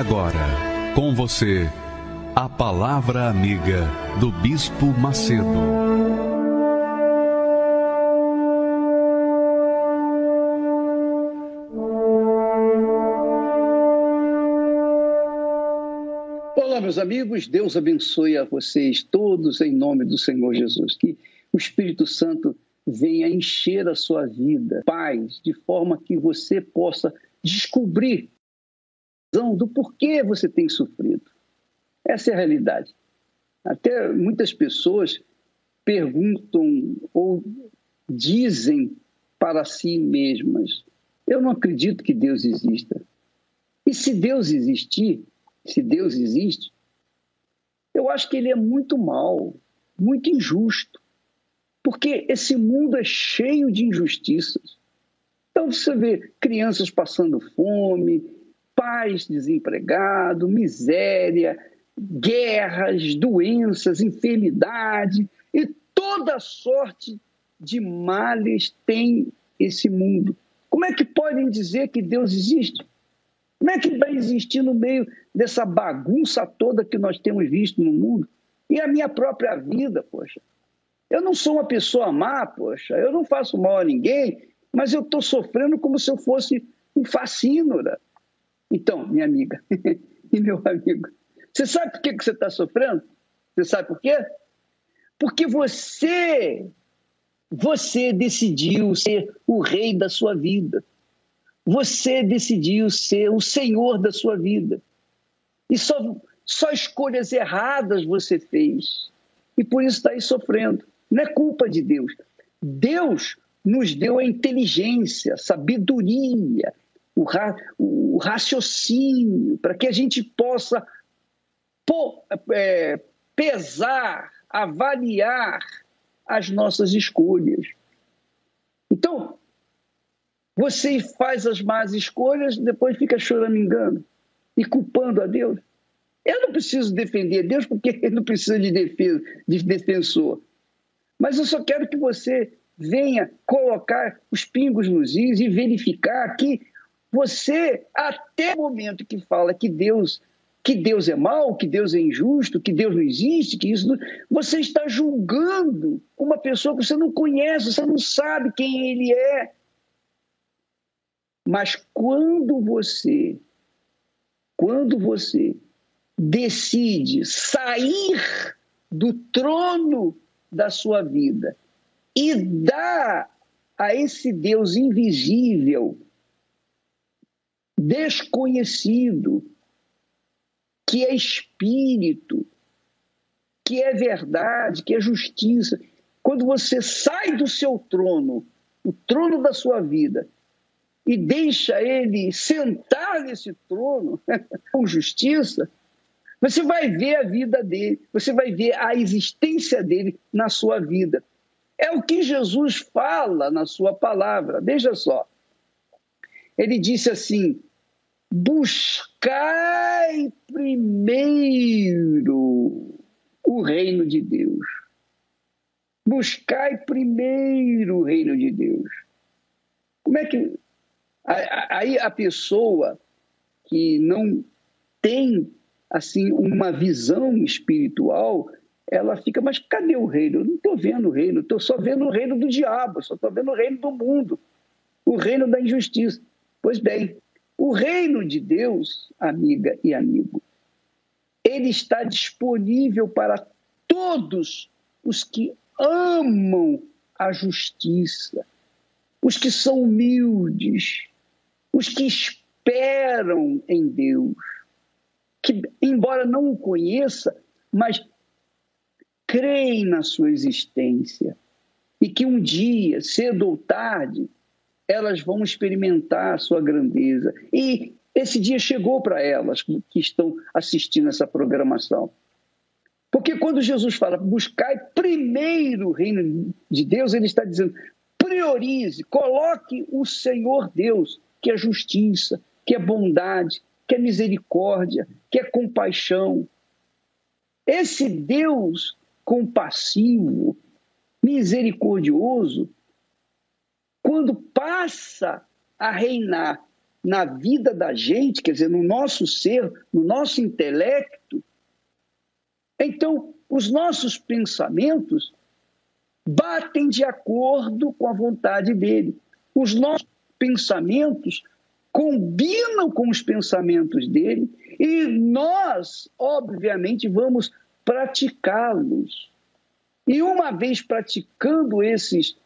Agora, com você, a Palavra Amiga do Bispo Macedo. Olá, meus amigos, Deus abençoe a vocês todos em nome do Senhor Jesus. Que o Espírito Santo venha encher a sua vida, paz, de forma que você possa descobrir do porquê você tem sofrido. Essa é a realidade. Até muitas pessoas perguntam ou dizem para si mesmas: Eu não acredito que Deus exista. E se Deus existir, se Deus existe, eu acho que ele é muito mal, muito injusto. Porque esse mundo é cheio de injustiças. Então você vê crianças passando fome, pais desempregados, miséria, guerras, doenças, enfermidade e toda sorte de males tem esse mundo. Como é que podem dizer que Deus existe? Como é que vai existir no meio dessa bagunça toda que nós temos visto no mundo? E a minha própria vida, poxa. Eu não sou uma pessoa má, poxa. Eu não faço mal a ninguém, mas eu estou sofrendo como se eu fosse um facínora. Então, minha amiga e meu amigo, você sabe por que você está sofrendo? Você sabe por quê? Porque você, você decidiu ser o rei da sua vida. Você decidiu ser o senhor da sua vida. E só, só escolhas erradas você fez. E por isso está aí sofrendo. Não é culpa de Deus. Deus nos deu a inteligência, a sabedoria, o, ra, o raciocínio, para que a gente possa é, pesar, avaliar as nossas escolhas. Então, você faz as más escolhas, depois fica choramingando e culpando a Deus. Eu não preciso defender Deus porque ele não precisa de, defesa, de defensor. Mas eu só quero que você venha colocar os pingos nos is e verificar que você, até o momento que fala que Deus que Deus é mau, que Deus é injusto, que Deus não existe, que isso não... você está julgando uma pessoa que você não conhece, você não sabe quem ele é. Mas quando você quando você decide sair do trono da sua vida e dar a esse Deus invisível desconhecido, que é espírito, que é verdade, que é justiça. Quando você sai do seu trono, o trono da sua vida, e deixa ele sentar nesse trono com justiça, você vai ver a vida dele, você vai ver a existência dele na sua vida. É o que Jesus fala na sua palavra. Veja só. Ele disse assim: buscai primeiro o reino de Deus. Buscai primeiro o reino de Deus. Como é que. Aí a pessoa que não tem assim uma visão espiritual, ela fica, mas cadê o reino? Eu não estou vendo o reino, estou só vendo o reino do diabo, só estou vendo o reino do mundo, o reino da injustiça. Pois bem, o reino de Deus, amiga e amigo, ele está disponível para todos os que amam a justiça, os que são humildes, os que esperam em Deus, que, embora não o conheça, mas creem na sua existência e que um dia, cedo ou tarde, elas vão experimentar a sua grandeza. E esse dia chegou para elas que estão assistindo essa programação. Porque quando Jesus fala buscai primeiro o reino de Deus, ele está dizendo priorize, coloque o Senhor Deus, que é justiça, que é bondade, que é misericórdia, que é compaixão. Esse Deus compassivo, misericordioso, quando passa a reinar na vida da gente, quer dizer, no nosso ser, no nosso intelecto, então os nossos pensamentos batem de acordo com a vontade dele. Os nossos pensamentos combinam com os pensamentos dele e nós, obviamente, vamos praticá-los. E uma vez praticando esses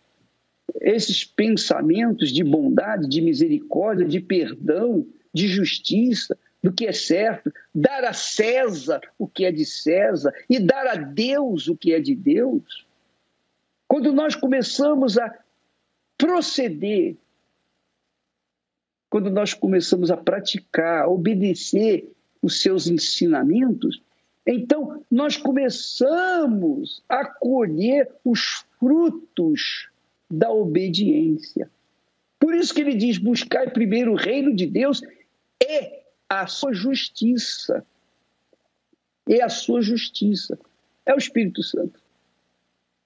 esses pensamentos de bondade, de misericórdia, de perdão, de justiça, do que é certo, dar a César o que é de César e dar a Deus o que é de Deus. Quando nós começamos a proceder, quando nós começamos a praticar, a obedecer os seus ensinamentos, então nós começamos a colher os frutos da obediência. Por isso que ele diz: buscar primeiro o reino de Deus é a sua justiça. É a sua justiça. É o Espírito Santo.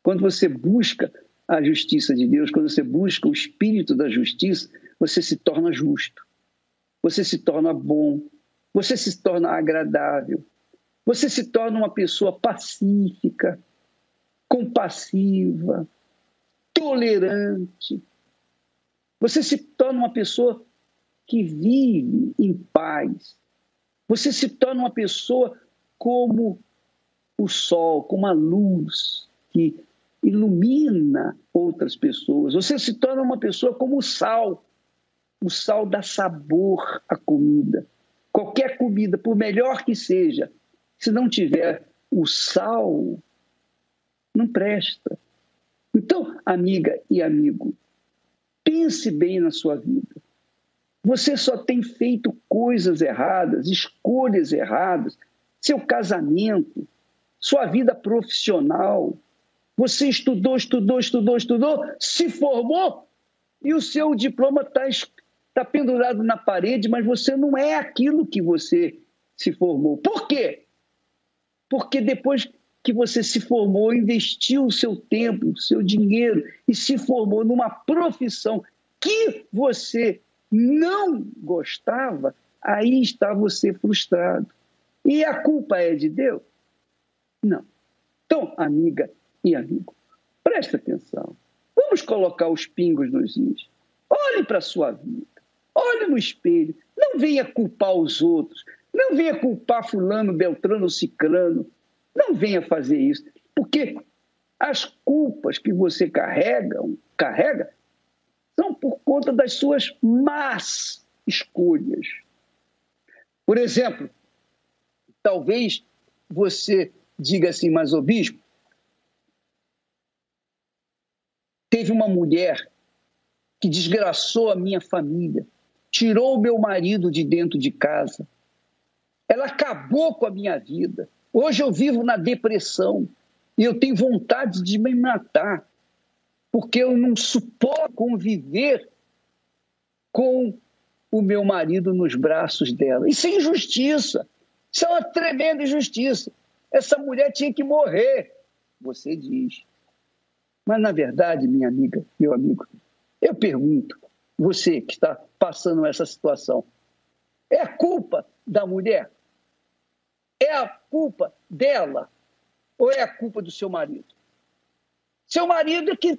Quando você busca a justiça de Deus, quando você busca o espírito da justiça, você se torna justo. Você se torna bom. Você se torna agradável. Você se torna uma pessoa pacífica, compassiva, tolerante. Você se torna uma pessoa que vive em paz. Você se torna uma pessoa como o sol, como a luz que ilumina outras pessoas. Você se torna uma pessoa como o sal. O sal dá sabor à comida. Qualquer comida, por melhor que seja, se não tiver o sal, não presta. Então, amiga e amigo, pense bem na sua vida. Você só tem feito coisas erradas, escolhas erradas, seu casamento, sua vida profissional. Você estudou, estudou, estudou, estudou, se formou e o seu diploma está tá pendurado na parede, mas você não é aquilo que você se formou. Por quê? Porque depois que você se formou, investiu o seu tempo, o seu dinheiro e se formou numa profissão que você não gostava, aí está você frustrado. E a culpa é de Deus? Não. Então, amiga e amigo, preste atenção. Vamos colocar os pingos nos is. Olhe para a sua vida. Olhe no espelho. Não venha culpar os outros. Não venha culpar fulano, beltrano, ciclano. Não venha fazer isso, porque as culpas que você carrega, carrega são por conta das suas más escolhas. Por exemplo, talvez você diga assim, mas o bispo, teve uma mulher que desgraçou a minha família, tirou o meu marido de dentro de casa, ela acabou com a minha vida. Hoje eu vivo na depressão e eu tenho vontade de me matar, porque eu não suporto conviver com o meu marido nos braços dela. Isso é injustiça. Isso é uma tremenda injustiça. Essa mulher tinha que morrer, você diz. Mas, na verdade, minha amiga, meu amigo, eu pergunto, você que está passando essa situação, é culpa da mulher? É a culpa dela ou é a culpa do seu marido? Seu marido que,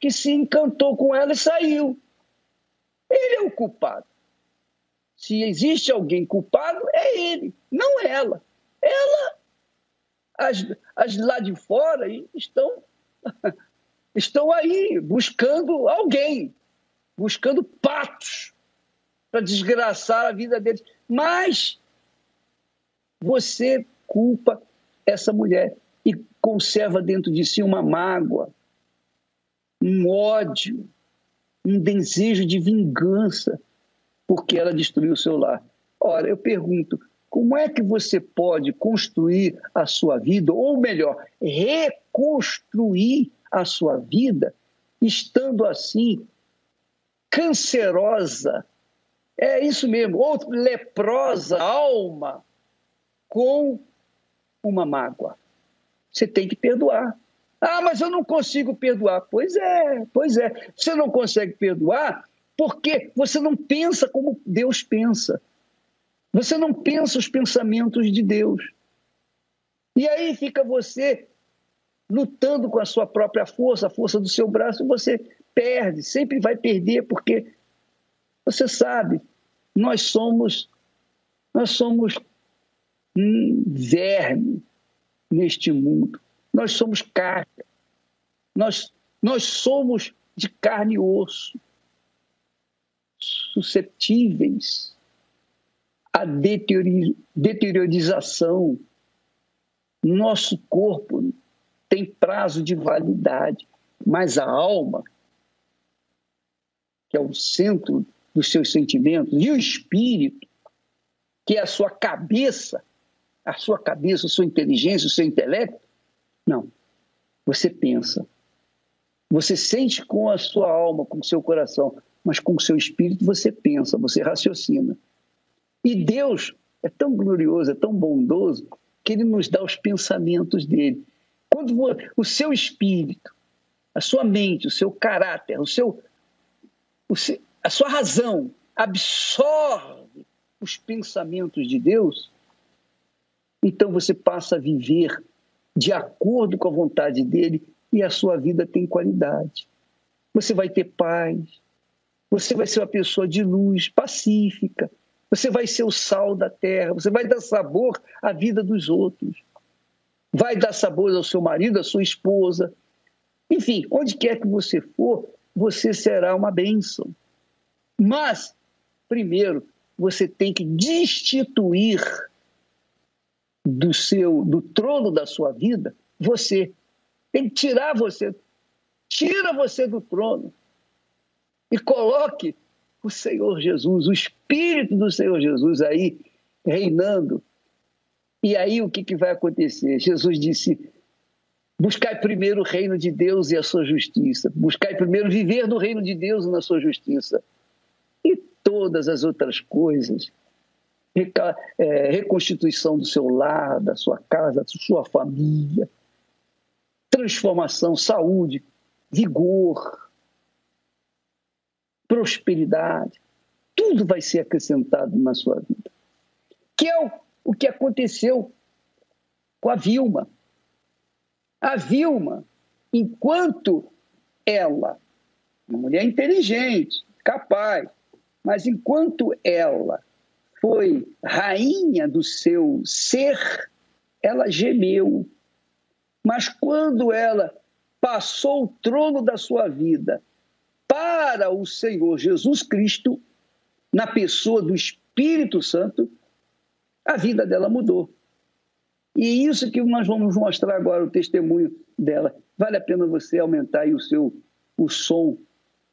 que se encantou com ela e saiu. Ele é o culpado. Se existe alguém culpado, é ele, não ela. Ela, as, as lá de fora estão, estão aí buscando alguém, buscando patos para desgraçar a vida deles. Mas você culpa essa mulher e conserva dentro de si uma mágoa, um ódio, um desejo de vingança porque ela destruiu o seu lar. Ora, eu pergunto, como é que você pode construir a sua vida, ou melhor, reconstruir a sua vida, estando assim cancerosa, é isso mesmo, ou leprosa alma, com uma mágoa? Você tem que perdoar. Ah, mas eu não consigo perdoar. Pois é, pois é. Você não consegue perdoar porque você não pensa como Deus pensa. Você não pensa os pensamentos de Deus. E aí fica você lutando com a sua própria força, a força do seu braço, e você perde, sempre vai perder, porque você sabe, nós somos nós somos um verme neste mundo. Nós somos carne. Nós, nós somos de carne e osso, suscetíveis à deteriorização. Nosso corpo tem prazo de validade, mas a alma, que é o centro dos seus sentimentos, e o espírito, que é a sua cabeça, a sua cabeça, a sua inteligência, o seu intelecto, não. Você pensa. Você sente com a sua alma, com o seu coração, mas com o seu espírito você pensa, você raciocina. E Deus é tão glorioso, é tão bondoso, que Ele nos dá os pensamentos dele. Quando o seu espírito, a sua mente, o seu caráter, o seu, o seu, a sua razão absorve os pensamentos de Deus, então você passa a viver de acordo com a vontade dele e a sua vida tem qualidade. Você vai ter paz, você vai ser uma pessoa de luz, pacífica, você vai ser o sal da terra, você vai dar sabor à vida dos outros, vai dar sabor ao seu marido, à sua esposa. Enfim, onde quer que você for, você será uma bênção. Mas, primeiro, você tem que destituir do seu do trono da sua vida, você tem que tirar você, tira você do trono e coloque o Senhor Jesus, o Espírito do Senhor Jesus aí reinando. E aí o que, que vai acontecer? Jesus disse: buscai primeiro o reino de Deus e a sua justiça, buscai primeiro viver no reino de Deus e na sua justiça. E todas as outras coisas reconstituição do seu lar, da sua casa, da sua família, transformação, saúde, vigor, prosperidade, tudo vai ser acrescentado na sua vida. Que é o, o que aconteceu com a Vilma. A Vilma, enquanto ela, uma mulher inteligente, capaz, mas enquanto ela foi rainha do seu ser, ela gemeu. Mas quando ela passou o trono da sua vida para o Senhor Jesus Cristo, na pessoa do Espírito Santo, a vida dela mudou. E isso que nós vamos mostrar agora, o testemunho dela. Vale a pena você aumentar o seu o som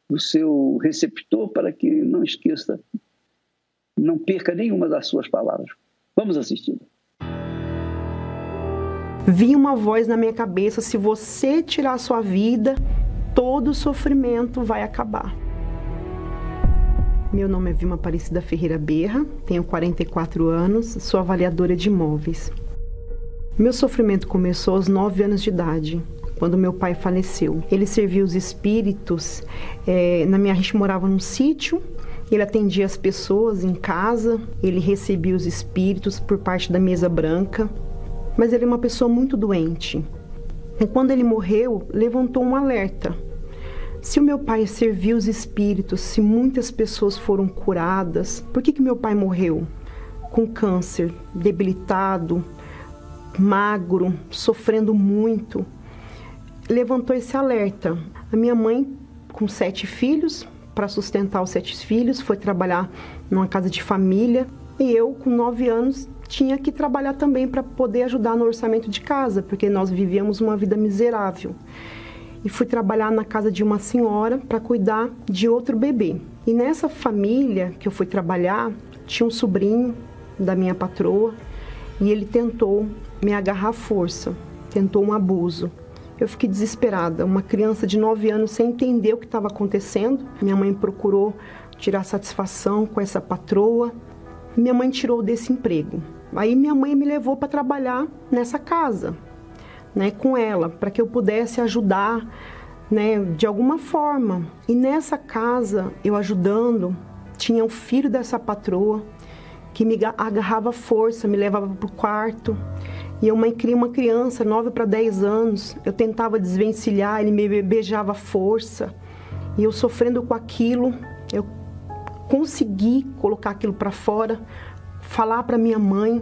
do seu receptor para que não esqueça não perca nenhuma das suas palavras. Vamos assistir. Vinha uma voz na minha cabeça: se você tirar sua vida, todo sofrimento vai acabar. Meu nome é Vilma Aparecida Ferreira Berra, tenho 44 anos, sou avaliadora de imóveis. Meu sofrimento começou aos 9 anos de idade, quando meu pai faleceu. Ele serviu os espíritos, é, na minha a gente morava num sítio ele atendia as pessoas em casa, ele recebia os espíritos por parte da mesa branca, mas ele é uma pessoa muito doente. E quando ele morreu, levantou um alerta. Se o meu pai serviu os espíritos, se muitas pessoas foram curadas, por que, que meu pai morreu? Com câncer, debilitado, magro, sofrendo muito. Levantou esse alerta. A minha mãe, com sete filhos, para sustentar os sete filhos, foi trabalhar numa casa de família. E eu, com nove anos, tinha que trabalhar também para poder ajudar no orçamento de casa, porque nós vivíamos uma vida miserável. e fui trabalhar na casa de uma senhora para cuidar de outro bebê. E nessa família que eu fui trabalhar, tinha um sobrinho da minha patroa e ele tentou me agarrar à força, tentou um abuso. Eu fiquei desesperada, uma criança de 9 anos sem entender o que estava acontecendo. Minha mãe procurou tirar satisfação com essa patroa. Minha mãe tirou desse emprego. Aí minha mãe me levou para trabalhar nessa casa, né, com ela, para que eu pudesse ajudar, né, de alguma forma. E nessa casa, eu ajudando, tinha o filho dessa patroa que me agarrava força, me levava para o quarto. E eu mãe cria uma criança, 9 para 10 anos. Eu tentava desvencilhar, ele me beijava força. E eu sofrendo com aquilo, eu consegui colocar aquilo para fora, falar para minha mãe,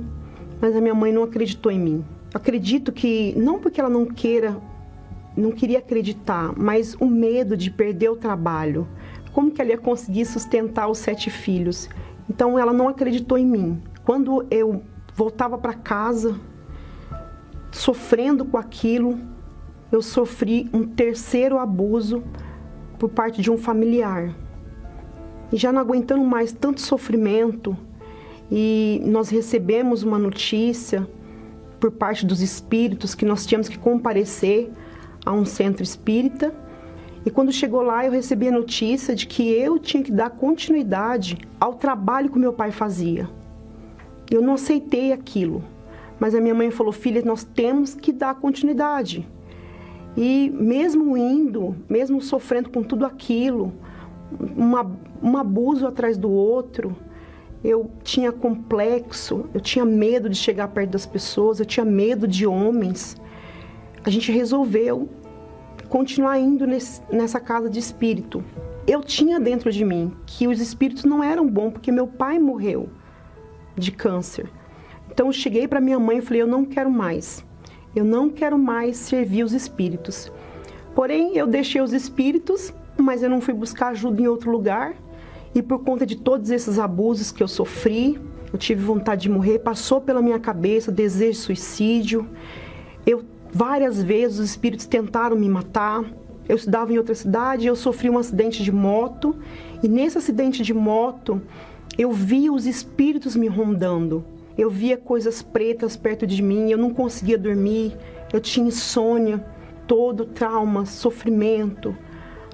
mas a minha mãe não acreditou em mim. Acredito que não porque ela não queira, não queria acreditar, mas o medo de perder o trabalho. Como que ela ia conseguir sustentar os sete filhos? Então ela não acreditou em mim. Quando eu voltava para casa, sofrendo com aquilo, eu sofri um terceiro abuso por parte de um familiar. E já não aguentando mais tanto sofrimento, e nós recebemos uma notícia por parte dos espíritos que nós tínhamos que comparecer a um centro espírita. E quando chegou lá, eu recebi a notícia de que eu tinha que dar continuidade ao trabalho que meu pai fazia. Eu não aceitei aquilo, mas a minha mãe falou: filha, nós temos que dar continuidade. E mesmo indo, mesmo sofrendo com tudo aquilo, uma, um abuso atrás do outro, eu tinha complexo, eu tinha medo de chegar perto das pessoas, eu tinha medo de homens. A gente resolveu continuar indo nesse, nessa casa de espírito. Eu tinha dentro de mim que os espíritos não eram bons porque meu pai morreu de câncer. Então eu cheguei para minha mãe e falei: eu não quero mais. Eu não quero mais servir os espíritos. Porém, eu deixei os espíritos, mas eu não fui buscar ajuda em outro lugar. E por conta de todos esses abusos que eu sofri, eu tive vontade de morrer, passou pela minha cabeça desejo de suicídio. Eu várias vezes os espíritos tentaram me matar. Eu estudava em outra cidade, eu sofri um acidente de moto, e nesse acidente de moto, eu vi os espíritos me rondando. Eu via coisas pretas perto de mim, eu não conseguia dormir, eu tinha insônia, todo trauma, sofrimento,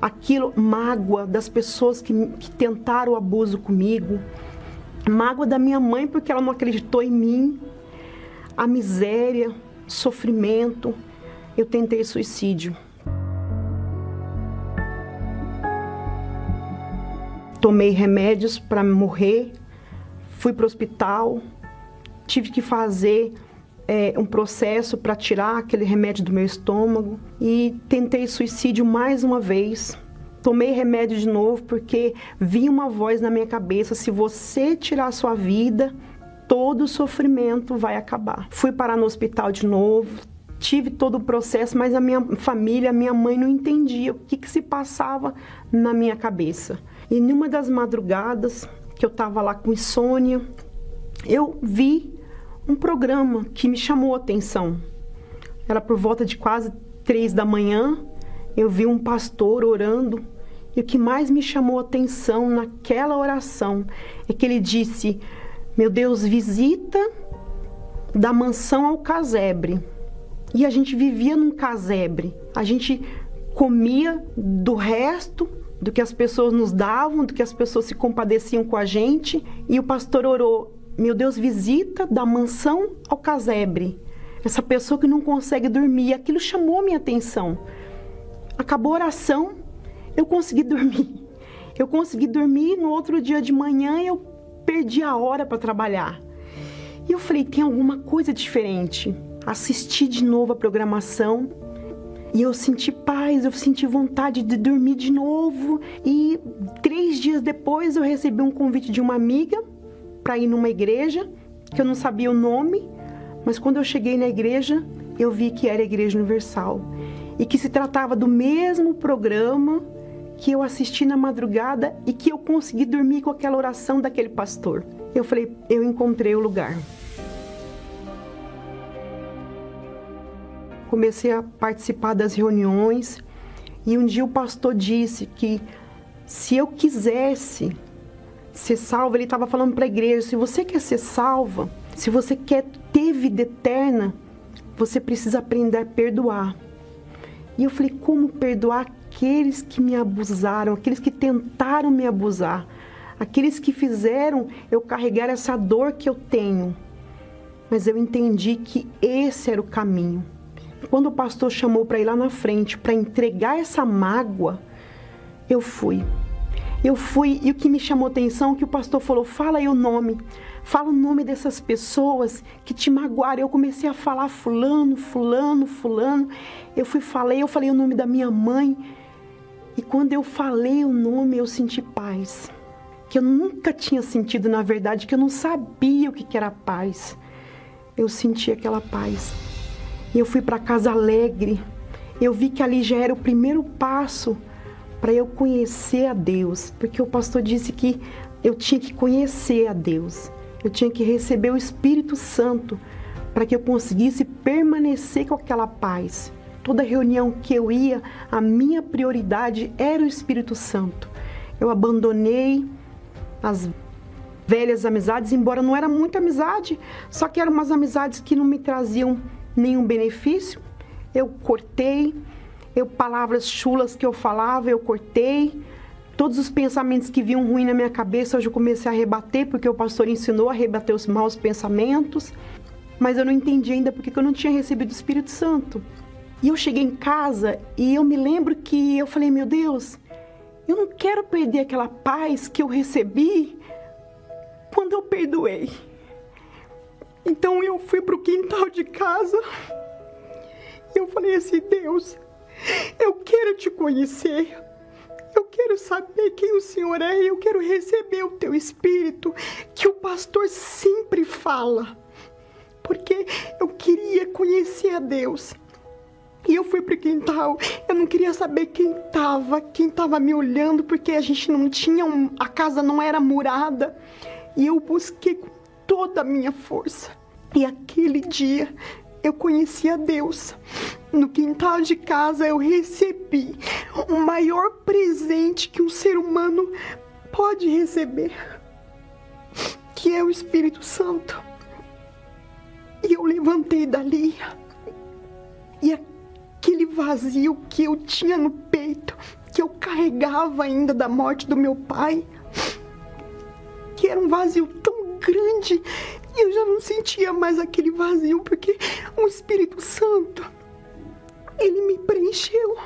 aquilo, mágoa das pessoas que, que tentaram o abuso comigo, mágoa da minha mãe porque ela não acreditou em mim, a miséria, sofrimento. Eu tentei suicídio. Tomei remédios para morrer, fui para o hospital, tive que fazer é, um processo para tirar aquele remédio do meu estômago e tentei suicídio mais uma vez. Tomei remédio de novo porque vi uma voz na minha cabeça: se você tirar sua vida, todo o sofrimento vai acabar. Fui parar no hospital de novo, tive todo o processo, mas a minha família, a minha mãe não entendia o que, que se passava na minha cabeça. E numa das madrugadas que eu estava lá com insônia, eu vi um programa que me chamou a atenção. Era por volta de quase três da manhã, eu vi um pastor orando e o que mais me chamou a atenção naquela oração é que ele disse: Meu Deus, visita da mansão ao casebre. E a gente vivia num casebre. A gente comia do resto do que as pessoas nos davam, do que as pessoas se compadeciam com a gente. E o pastor orou: meu Deus, visita da mansão ao casebre. Essa pessoa que não consegue dormir, aquilo chamou minha atenção. Acabou a oração, eu consegui dormir. Eu consegui dormir, no outro dia de manhã eu perdi a hora para trabalhar. E eu falei, tem alguma coisa diferente. Assisti de novo a programação e eu senti paz, eu senti vontade de dormir de novo. E três dias depois eu recebi um convite de uma amiga para ir numa igreja que eu não sabia o nome, mas quando eu cheguei na igreja, eu vi que era a Igreja Universal e que se tratava do mesmo programa que eu assisti na madrugada e que eu consegui dormir com aquela oração daquele pastor. Eu falei, eu encontrei o lugar. Comecei a participar das reuniões E um dia o pastor disse que se eu quisesse ser salva, ele estava falando para a igreja: se você quer ser salva, se você quer ter vida eterna, você precisa aprender a perdoar. E eu falei: como perdoar aqueles que me abusaram, aqueles que tentaram me abusar, aqueles que fizeram eu carregar essa dor que eu tenho? Mas eu entendi que esse era o caminho. Quando o pastor chamou para ir lá na frente para entregar essa mágoa, eu fui. Eu fui e o que me chamou atenção é que o pastor falou: "Fala aí o nome. Fala o nome dessas pessoas que te magoaram". Eu comecei a falar fulano, fulano, fulano. Eu fui falei, eu falei o nome da minha mãe. E quando eu falei o nome, eu senti paz. Que eu nunca tinha sentido, na verdade, que eu não sabia o que era paz. Eu senti aquela paz. E eu fui para casa alegre. Eu vi que ali já era o primeiro passo para eu conhecer a Deus, porque o pastor disse que eu tinha que conhecer a Deus, eu tinha que receber o Espírito Santo para que eu conseguisse permanecer com aquela paz. Toda reunião que eu ia, a minha prioridade era o Espírito Santo. Eu abandonei as velhas amizades, embora não era muita amizade, só que eram umas amizades que não me traziam nenhum benefício. Eu cortei, eu palavras chulas que eu falava, eu cortei. Todos os pensamentos que vinham ruim na minha cabeça, hoje eu comecei a rebater, porque o pastor ensinou a rebater os maus pensamentos. Mas eu não entendi ainda porque eu não tinha recebido o Espírito Santo. E eu cheguei em casa e eu me lembro que eu falei, meu Deus, eu não quero perder aquela paz que eu recebi quando eu perdoei. Então eu fui para o quintal de casa e eu falei assim, Deus, eu quero te conhecer. Eu quero saber quem o Senhor é eu quero receber o teu espírito que o pastor sempre fala. Porque eu queria conhecer a Deus. E eu fui pro quintal, eu não queria saber quem tava, quem tava me olhando, porque a gente não tinha, um, a casa não era murada. E eu busquei com toda a minha força. E aquele dia eu conheci a Deus. No quintal de casa eu recebi o maior presente que um ser humano pode receber, que é o Espírito Santo. E eu levantei dali e aquele vazio que eu tinha no peito, que eu carregava ainda da morte do meu pai, que era um vazio tão grande eu já não sentia mais aquele vazio, porque o Espírito Santo, ele me preencheu.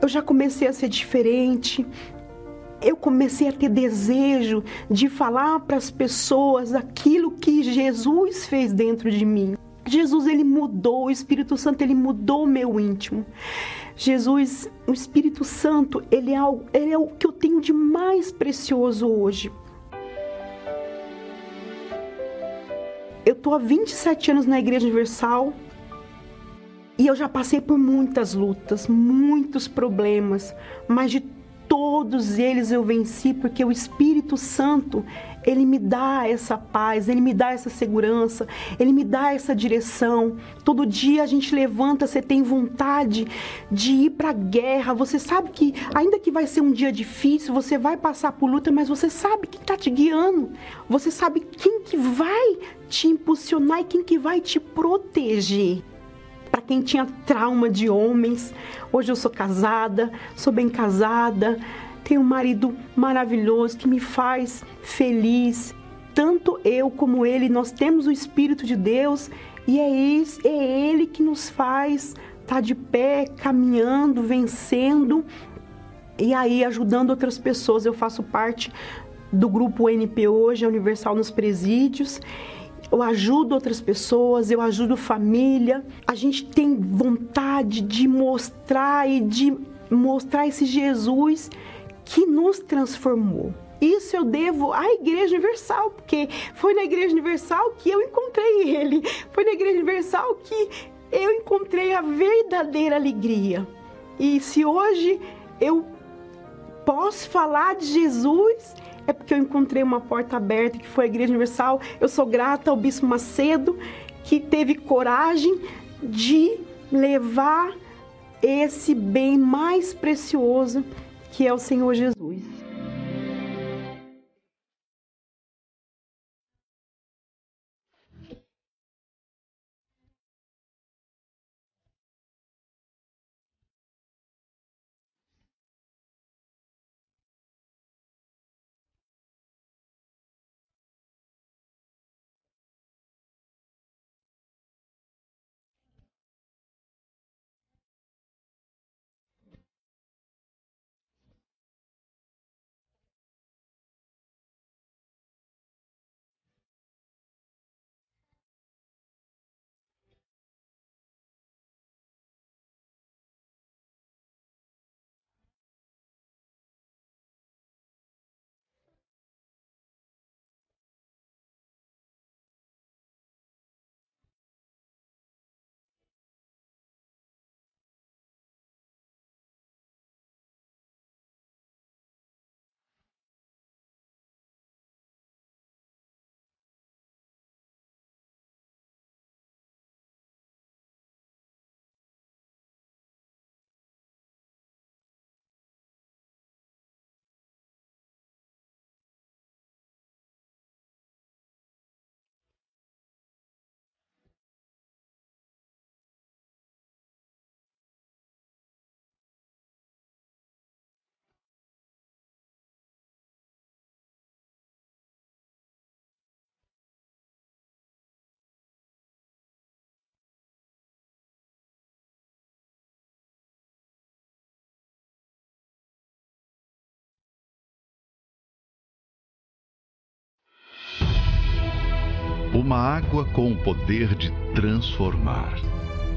Eu já comecei a ser diferente. Eu comecei a ter desejo de falar para as pessoas aquilo que Jesus fez dentro de mim. Jesus ele mudou, o Espírito Santo ele mudou o meu íntimo. Jesus, o Espírito Santo, ele é, algo, ele é o que eu tenho de mais precioso hoje. Eu tô há 27 anos na Igreja Universal e eu já passei por muitas lutas, muitos problemas, mas de todos eles eu venci porque o Espírito Santo, ele me dá essa paz, ele me dá essa segurança, ele me dá essa direção. Todo dia a gente levanta, você tem vontade de ir para a guerra. Você sabe que, ainda que vai ser um dia difícil, você vai passar por luta, mas você sabe quem está te guiando. Você sabe quem que vai te impulsionar e quem que vai te proteger para quem tinha trauma de homens. Hoje eu sou casada, sou bem casada, tenho um marido maravilhoso que me faz feliz. Tanto eu como ele, nós temos o Espírito de Deus e é, isso, é ele que nos faz estar tá de pé, caminhando, vencendo e aí ajudando outras pessoas. Eu faço parte do grupo NP hoje, Universal nos Presídios, eu ajudo outras pessoas, eu ajudo família. A gente tem vontade de mostrar e de mostrar esse Jesus que nos transformou. Isso eu devo à Igreja Universal, porque foi na Igreja Universal que eu encontrei Ele. Foi na Igreja Universal que eu encontrei a verdadeira alegria. E se hoje eu posso falar de Jesus, é porque eu encontrei uma porta aberta que foi a Igreja Universal. Eu sou grata ao Bispo Macedo, que teve coragem de levar esse bem mais precioso que é o Senhor Jesus. Uma água com o poder de transformar.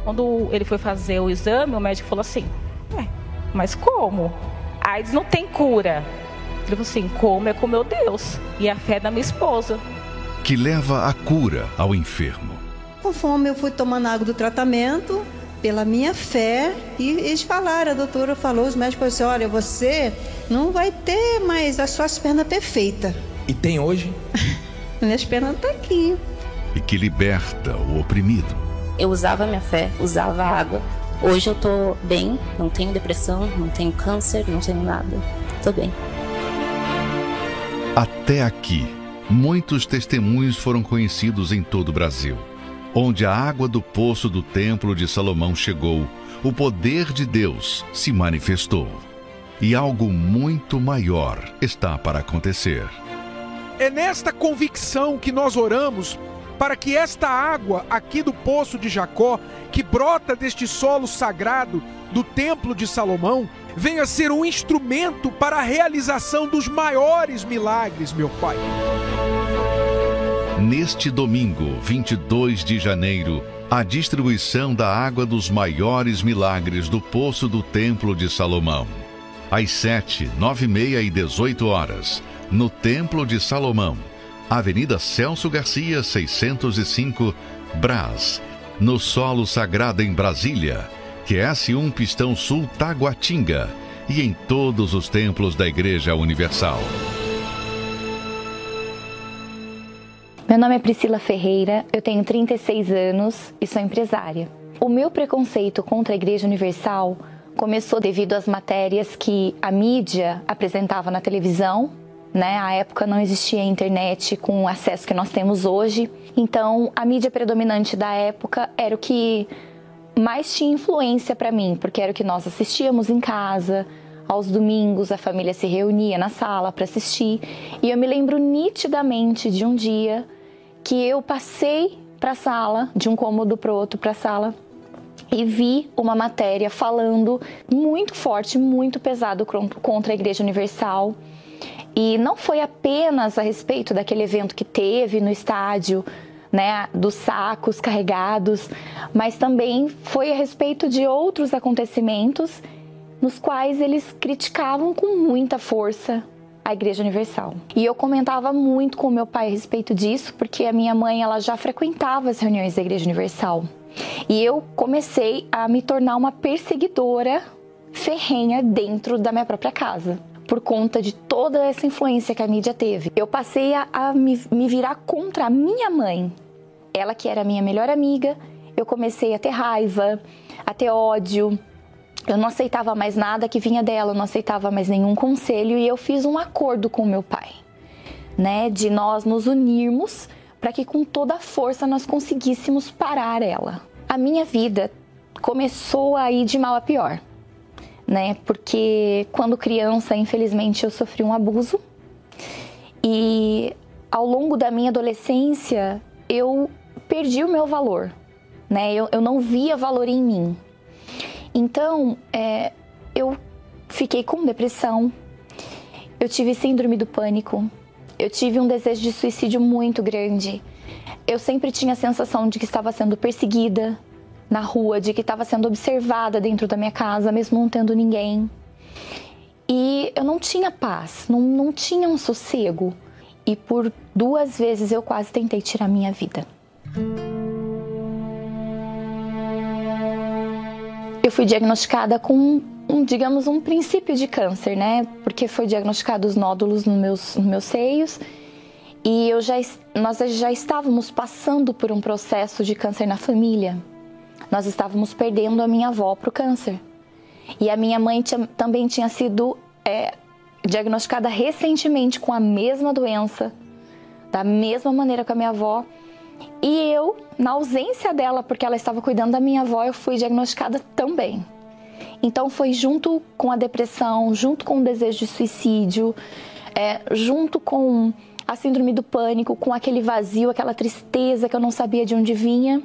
Quando ele foi fazer o exame, o médico falou assim: Ué, mas como? AIDS não tem cura. Ele falou assim: como é com meu Deus e a fé da minha esposa. Que leva a cura ao enfermo. Conforme eu fui tomando água do tratamento, pela minha fé, e eles falaram, a doutora falou, os médicos falaram assim: olha, você não vai ter mais as suas pernas perfeitas. E tem hoje? Minhas pernas estão tá aqui. E que liberta o oprimido. Eu usava minha fé, usava água. Hoje eu tô bem, não tenho depressão, não tenho câncer, não tenho nada. Tô bem. Até aqui, muitos testemunhos foram conhecidos em todo o Brasil. Onde a água do poço do Templo de Salomão chegou, o poder de Deus se manifestou. E algo muito maior está para acontecer. É nesta convicção que nós oramos para que esta água aqui do poço de Jacó, que brota deste solo sagrado do Templo de Salomão, venha ser um instrumento para a realização dos maiores milagres, meu Pai. Neste domingo, 22 de janeiro, a distribuição da água dos maiores milagres do poço do Templo de Salomão. Às 7, 9 e meia e 18 horas no Templo de Salomão, Avenida Celso Garcia, 605, Brás, no Solo Sagrado em Brasília, QS1 Pistão Sul Taguatinga e em todos os templos da Igreja Universal. Meu nome é Priscila Ferreira, eu tenho 36 anos e sou empresária. O meu preconceito contra a Igreja Universal começou devido às matérias que a mídia apresentava na televisão né? A época não existia internet com o acesso que nós temos hoje. Então, a mídia predominante da época era o que mais tinha influência para mim, porque era o que nós assistíamos em casa. Aos domingos a família se reunia na sala para assistir, e eu me lembro nitidamente de um dia que eu passei para a sala, de um cômodo para outro para a sala, e vi uma matéria falando muito forte, muito pesado contra a Igreja Universal e não foi apenas a respeito daquele evento que teve no estádio, né, dos sacos carregados, mas também foi a respeito de outros acontecimentos nos quais eles criticavam com muita força a Igreja Universal. E eu comentava muito com meu pai a respeito disso, porque a minha mãe ela já frequentava as reuniões da Igreja Universal. E eu comecei a me tornar uma perseguidora ferrenha dentro da minha própria casa por conta de toda essa influência que a mídia teve. Eu passei a, a me, me virar contra a minha mãe. ela que era minha melhor amiga, eu comecei a ter raiva, a ter ódio. Eu não aceitava mais nada que vinha dela, eu não aceitava mais nenhum conselho e eu fiz um acordo com meu pai, né, de nós nos unirmos para que com toda a força nós conseguíssemos parar ela. A minha vida começou a ir de mal a pior, né? Porque quando criança, infelizmente, eu sofri um abuso e ao longo da minha adolescência eu perdi o meu valor, né? Eu, eu não via valor em mim. Então, é, eu fiquei com depressão, eu tive síndrome do pânico, eu tive um desejo de suicídio muito grande. Eu sempre tinha a sensação de que estava sendo perseguida na rua, de que estava sendo observada dentro da minha casa, mesmo não tendo ninguém. E eu não tinha paz, não, não tinha um sossego. E por duas vezes eu quase tentei tirar minha vida. Eu fui diagnosticada com um, digamos, um princípio de câncer, né? Porque foi diagnosticados nódulos nos meus, nos meus seios e eu já, nós já estávamos passando por um processo de câncer na família. Nós estávamos perdendo a minha avó para o câncer. E a minha mãe também tinha sido é, diagnosticada recentemente com a mesma doença, da mesma maneira que a minha avó. E eu, na ausência dela, porque ela estava cuidando da minha avó, eu fui diagnosticada também. Então foi junto com a depressão, junto com o desejo de suicídio, é, junto com a síndrome do pânico, com aquele vazio, aquela tristeza que eu não sabia de onde vinha,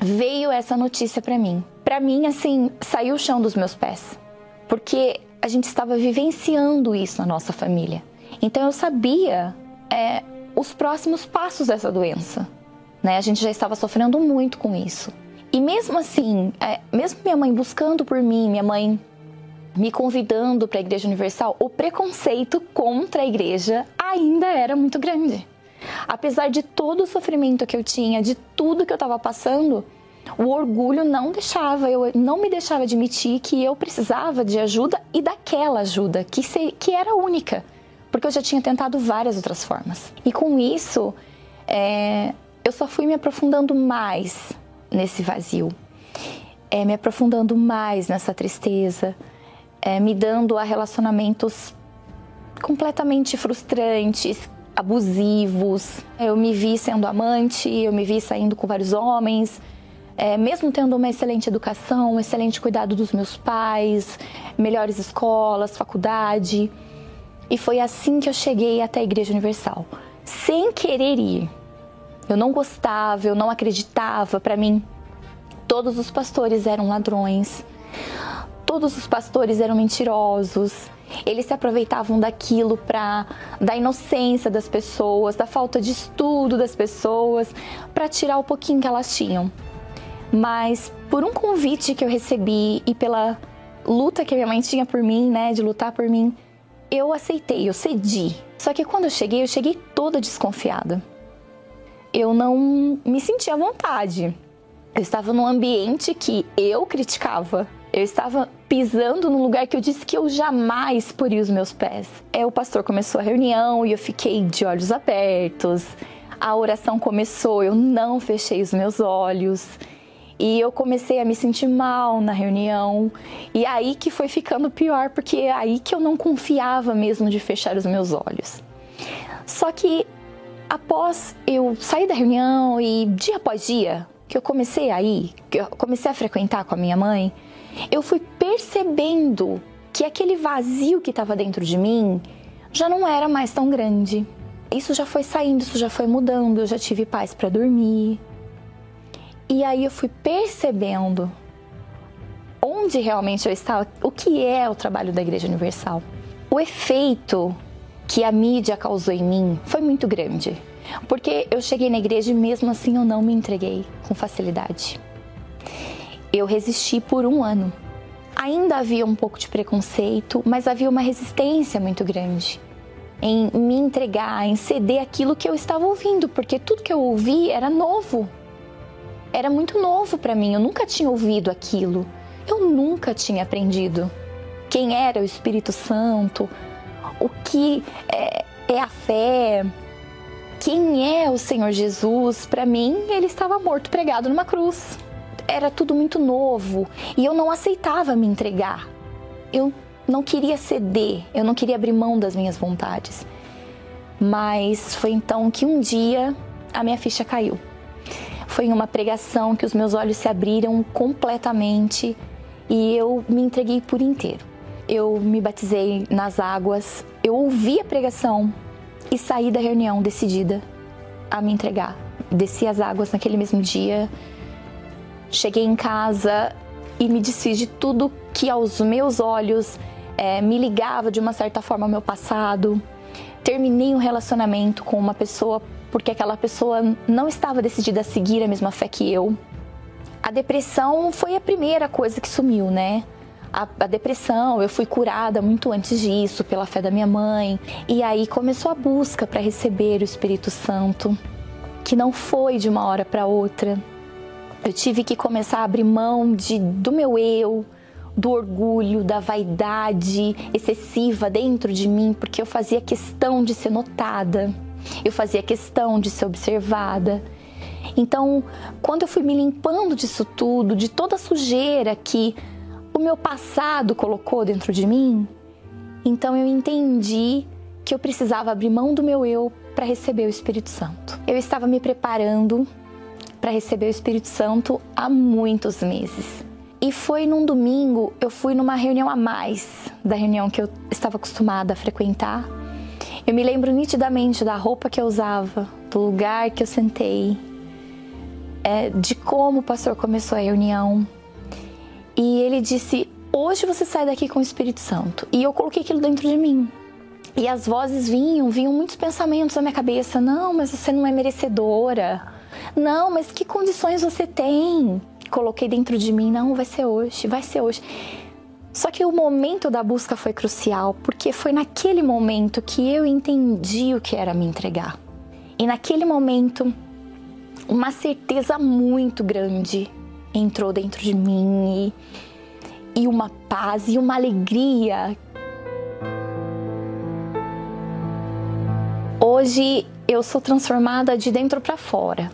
veio essa notícia para mim. Para mim, assim, saiu o chão dos meus pés, porque a gente estava vivenciando isso na nossa família. Então eu sabia é, os próximos passos dessa doença. Né? A gente já estava sofrendo muito com isso. E mesmo assim, é, mesmo minha mãe buscando por mim, minha mãe me convidando para a Igreja Universal, o preconceito contra a igreja ainda era muito grande. Apesar de todo o sofrimento que eu tinha, de tudo que eu estava passando, o orgulho não deixava, eu não me deixava admitir que eu precisava de ajuda e daquela ajuda, que, se, que era única, porque eu já tinha tentado várias outras formas. E com isso, é, eu só fui me aprofundando mais nesse vazio, é, me aprofundando mais nessa tristeza, é, me dando a relacionamentos completamente frustrantes, abusivos. Eu me vi sendo amante, eu me vi saindo com vários homens, é, mesmo tendo uma excelente educação, um excelente cuidado dos meus pais, melhores escolas, faculdade. E foi assim que eu cheguei até a Igreja Universal, sem querer ir. Eu não gostava, eu não acreditava. Para mim, todos os pastores eram ladrões, todos os pastores eram mentirosos. Eles se aproveitavam daquilo para da inocência das pessoas, da falta de estudo das pessoas, para tirar o pouquinho que elas tinham. Mas por um convite que eu recebi e pela luta que a minha mãe tinha por mim, né, de lutar por mim, eu aceitei, eu cedi. Só que quando eu cheguei, eu cheguei toda desconfiada eu não me sentia à vontade. Eu estava num ambiente que eu criticava. Eu estava pisando num lugar que eu disse que eu jamais poria os meus pés. É, o pastor começou a reunião e eu fiquei de olhos abertos. A oração começou, eu não fechei os meus olhos. E eu comecei a me sentir mal na reunião. E aí que foi ficando pior, porque é aí que eu não confiava mesmo de fechar os meus olhos. Só que após eu sair da reunião e dia após dia que eu comecei a ir, que eu comecei a frequentar com a minha mãe, eu fui percebendo que aquele vazio que estava dentro de mim já não era mais tão grande. Isso já foi saindo, isso já foi mudando, eu já tive paz para dormir. E aí eu fui percebendo onde realmente eu estava, o que é o trabalho da Igreja Universal. O efeito que a mídia causou em mim foi muito grande. Porque eu cheguei na igreja e mesmo assim eu não me entreguei com facilidade. Eu resisti por um ano. Ainda havia um pouco de preconceito, mas havia uma resistência muito grande em me entregar, em ceder aquilo que eu estava ouvindo, porque tudo que eu ouvi era novo. Era muito novo para mim, eu nunca tinha ouvido aquilo. Eu nunca tinha aprendido quem era o Espírito Santo, o que é, é a fé, quem é o Senhor Jesus, para mim, ele estava morto pregado numa cruz. Era tudo muito novo e eu não aceitava me entregar. Eu não queria ceder, eu não queria abrir mão das minhas vontades. Mas foi então que um dia a minha ficha caiu. Foi em uma pregação que os meus olhos se abriram completamente e eu me entreguei por inteiro. Eu me batizei nas águas, eu ouvi a pregação e saí da reunião decidida a me entregar. Desci as águas naquele mesmo dia, cheguei em casa e me desfiz de tudo que aos meus olhos é, me ligava de uma certa forma ao meu passado. Terminei um relacionamento com uma pessoa porque aquela pessoa não estava decidida a seguir a mesma fé que eu. A depressão foi a primeira coisa que sumiu, né? A, a, depressão, eu fui curada muito antes disso pela fé da minha mãe. E aí começou a busca para receber o Espírito Santo, que não foi de uma hora para outra. Eu tive que começar a abrir mão de, do meu eu, do orgulho, da vaidade excessiva dentro de mim, porque eu fazia questão de ser notada, eu fazia questão de ser observada. Então, quando eu fui me limpando disso tudo, de toda a sujeira que o meu passado colocou dentro de mim, então eu entendi que eu precisava abrir mão do meu eu para receber o Espírito Santo. Eu estava me preparando para receber o Espírito Santo há muitos meses. E foi num domingo, eu fui numa reunião a mais da reunião que eu estava acostumada a frequentar. Eu me lembro nitidamente da roupa que eu usava, do lugar que eu sentei, é, de como o pastor começou a reunião. E ele disse: Hoje você sai daqui com o Espírito Santo. E eu coloquei aquilo dentro de mim. E as vozes vinham, vinham muitos pensamentos na minha cabeça: Não, mas você não é merecedora. Não, mas que condições você tem? coloquei dentro de mim, não, vai ser hoje, vai ser hoje. Só que o momento da busca foi crucial, porque foi naquele momento que eu entendi o que era me entregar. E naquele momento, uma certeza muito grande entrou dentro de mim e, e uma paz e uma alegria. Hoje eu sou transformada de dentro para fora.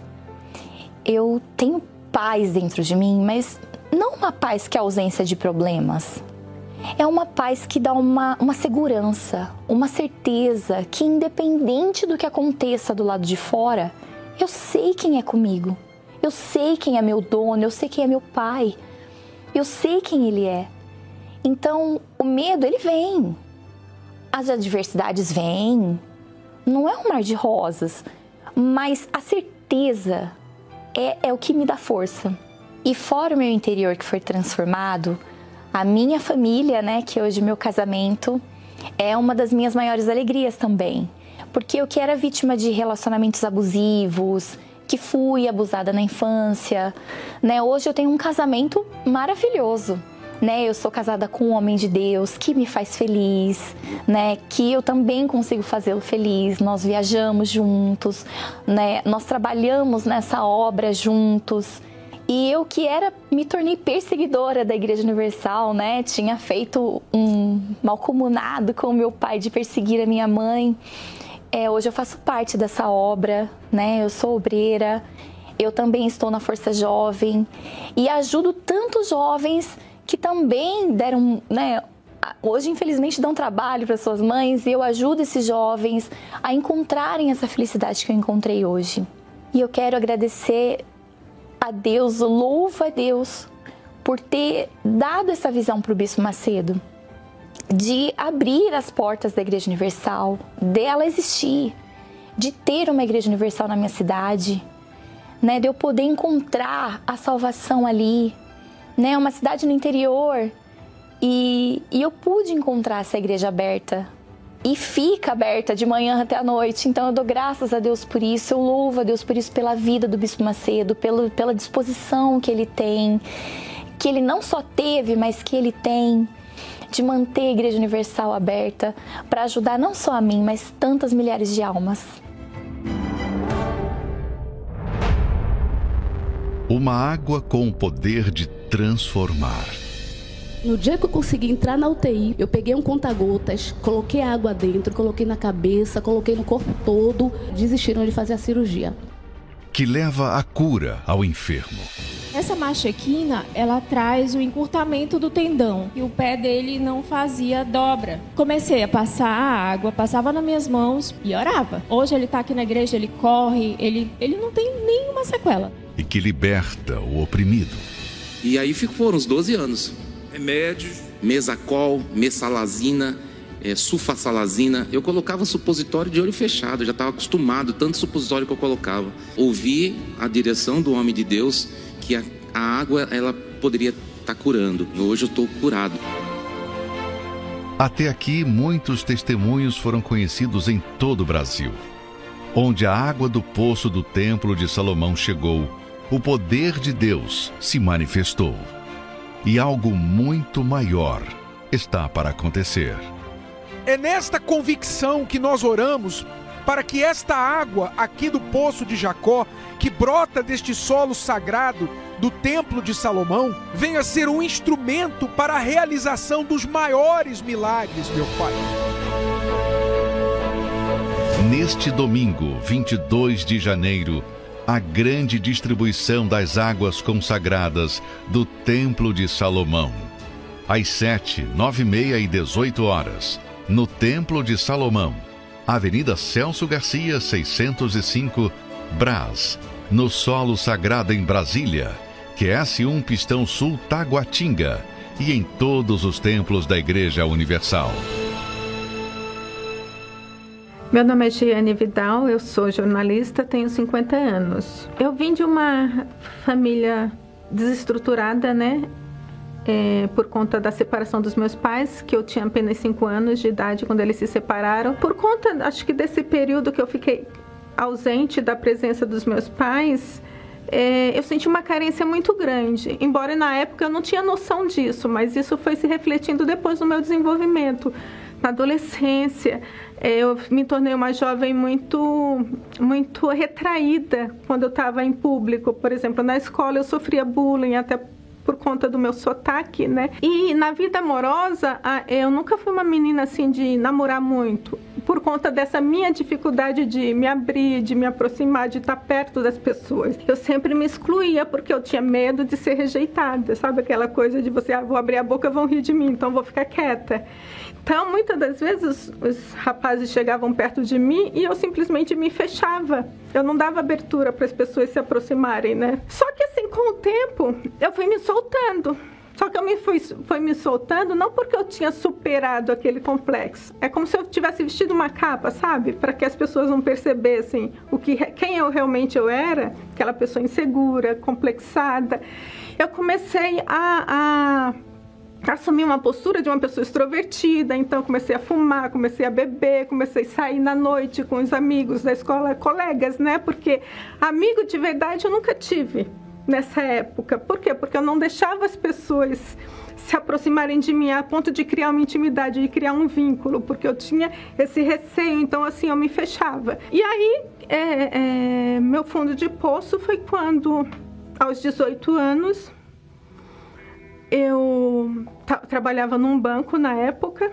Eu tenho paz dentro de mim, mas não uma paz que é ausência de problemas. É uma paz que dá uma, uma segurança, uma certeza que, independente do que aconteça do lado de fora, eu sei quem é comigo. Eu sei quem é meu dono, eu sei quem é meu pai. Eu sei quem ele é. Então, o medo, ele vem. As adversidades vêm. Não é um mar de rosas, mas a certeza é, é o que me dá força. E fora o meu interior que foi transformado, a minha família, né, que hoje meu casamento é uma das minhas maiores alegrias também. Porque eu que era vítima de relacionamentos abusivos, que fui abusada na infância, né? Hoje eu tenho um casamento maravilhoso né? Eu sou casada com um homem de Deus que me faz feliz, né? Que eu também consigo fazê-lo feliz. Nós viajamos juntos, né? Nós trabalhamos nessa obra juntos. E eu que era, me tornei perseguidora da Igreja Universal, né? Tinha feito um malcomunado com meu pai de perseguir a minha mãe. É, hoje eu faço parte dessa obra, né? Eu sou obreira, eu também estou na Força Jovem e ajudo tantos jovens que também deram, né, hoje infelizmente dão trabalho para suas mães e eu ajudo esses jovens a encontrarem essa felicidade que eu encontrei hoje. E eu quero agradecer a Deus, louvo a Deus por ter dado essa visão para o Bispo Macedo, de abrir as portas da Igreja Universal, dela existir, de ter uma Igreja Universal na minha cidade, né, de eu poder encontrar a salvação ali, né? Uma cidade no interior. E, e eu pude encontrar essa igreja aberta. E fica aberta de manhã até a noite. Então eu dou graças a Deus por isso. Eu louvo a Deus por isso, pela vida do Bispo Macedo, pelo, pela disposição que ele tem. Que ele não só teve, mas que ele tem de manter a Igreja Universal aberta para ajudar não só a mim, mas tantas milhares de almas. Uma água com o poder de transformar. No dia que eu consegui entrar na UTI, eu peguei um conta-gotas, coloquei água dentro, coloquei na cabeça, coloquei no corpo todo, desistiram de fazer a cirurgia. Que leva a cura ao enfermo. Essa machequina, ela traz o encurtamento do tendão e o pé dele não fazia dobra. Comecei a passar a água, passava nas minhas mãos e orava. Hoje ele está aqui na igreja, ele corre, ele, ele não tem nenhuma sequela. E que liberta o oprimido. E aí foram uns 12 anos. Remédios. Mesacol, mesalazina, é, sulfasalazina. Eu colocava supositório de olho fechado, eu já estava acostumado, tanto supositório que eu colocava. Ouvi a direção do homem de Deus que a, a água ela poderia estar tá curando. Hoje eu estou curado. Até aqui, muitos testemunhos foram conhecidos em todo o Brasil. Onde a água do poço do Templo de Salomão chegou, o poder de Deus se manifestou. E algo muito maior está para acontecer. É nesta convicção que nós oramos para que esta água aqui do poço de Jacó, que brota deste solo sagrado do Templo de Salomão, venha ser um instrumento para a realização dos maiores milagres, meu Pai. Neste domingo, 22 de janeiro, a grande distribuição das águas consagradas do Templo de Salomão. Às 7, 9 e meia e 18 horas, no Templo de Salomão Avenida Celso Garcia, 605, Brás, no solo sagrado em Brasília, QS1 Pistão Sul Taguatinga e em todos os templos da Igreja Universal. Meu nome é Giane Vidal, eu sou jornalista, tenho 50 anos. Eu vim de uma família desestruturada, né? é, por conta da separação dos meus pais, que eu tinha apenas 5 anos de idade quando eles se separaram. Por conta, acho que desse período que eu fiquei ausente da presença dos meus pais, é, eu senti uma carência muito grande. Embora na época eu não tinha noção disso, mas isso foi se refletindo depois no meu desenvolvimento. Na adolescência, eu me tornei uma jovem muito, muito retraída quando eu estava em público. Por exemplo, na escola eu sofria bullying até por conta do meu sotaque, né? E na vida amorosa, eu nunca fui uma menina assim de namorar muito, por conta dessa minha dificuldade de me abrir, de me aproximar, de estar perto das pessoas. Eu sempre me excluía porque eu tinha medo de ser rejeitada, sabe aquela coisa de você, ah, vou abrir a boca, vão rir de mim, então vou ficar quieta. Então, muitas das vezes, os rapazes chegavam perto de mim e eu simplesmente me fechava. Eu não dava abertura para as pessoas se aproximarem, né? Só que assim, com o tempo, eu fui me soltando. Só que eu me fui, fui me soltando não porque eu tinha superado aquele complexo. É como se eu tivesse vestido uma capa, sabe? Para que as pessoas não percebessem o que, quem eu realmente eu era, aquela pessoa insegura, complexada. Eu comecei a, a assumi uma postura de uma pessoa extrovertida, então comecei a fumar, comecei a beber, comecei a sair na noite com os amigos da escola, colegas, né? Porque amigo de verdade eu nunca tive nessa época. Por quê? Porque eu não deixava as pessoas se aproximarem de mim a ponto de criar uma intimidade, de criar um vínculo, porque eu tinha esse receio, então assim eu me fechava. E aí, é, é, meu fundo de poço foi quando, aos 18 anos, eu trabalhava num banco na época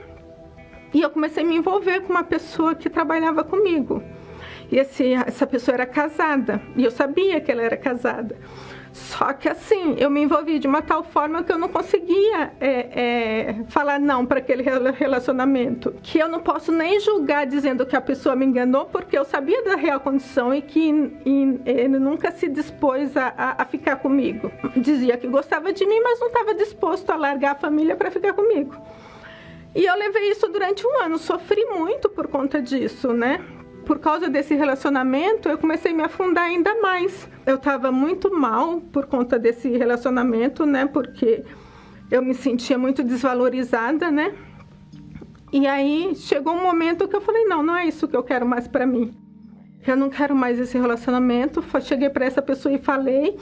e eu comecei a me envolver com uma pessoa que trabalhava comigo. E esse, essa pessoa era casada e eu sabia que ela era casada. Só que assim, eu me envolvi de uma tal forma que eu não conseguia é, é, falar não para aquele relacionamento. Que eu não posso nem julgar dizendo que a pessoa me enganou, porque eu sabia da real condição e que e, ele nunca se dispôs a, a, a, ficar comigo. Dizia que gostava de mim, mas não estava disposto a largar a família para ficar comigo. E eu levei isso durante um ano, sofri muito por conta disso, né? Por causa desse relacionamento, eu comecei a me afundar ainda mais. Eu estava muito mal por conta desse relacionamento, né? Porque eu me sentia muito desvalorizada, né? E aí chegou um momento que eu falei: não, não é isso que eu quero mais para mim. Eu não quero mais esse relacionamento. Cheguei para essa pessoa e falei.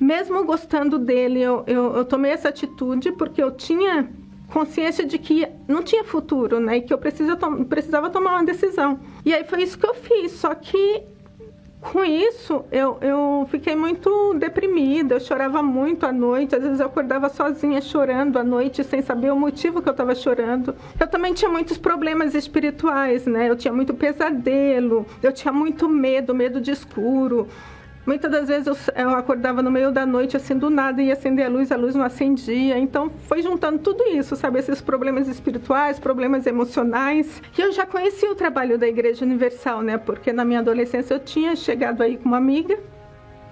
Mesmo gostando dele, eu, eu, eu tomei essa atitude porque eu tinha consciência de que não tinha futuro, né? E que eu precisa, precisava tomar uma decisão. E aí foi isso que eu fiz. Só que com isso, eu, eu fiquei muito deprimida, eu chorava muito à noite, às vezes eu acordava sozinha chorando à noite, sem saber o motivo que eu estava chorando. Eu também tinha muitos problemas espirituais, né? Eu tinha muito pesadelo, eu tinha muito medo, medo de escuro. Muitas das vezes eu, eu, acordava no meio da noite, assim, do nada, ia acender a luz, a luz não acendia. Então, foi juntando tudo isso, sabe? Esses problemas espirituais, problemas emocionais. E eu já conhecia o trabalho da Igreja Universal, né? Porque na minha adolescência eu tinha chegado aí com uma amiga,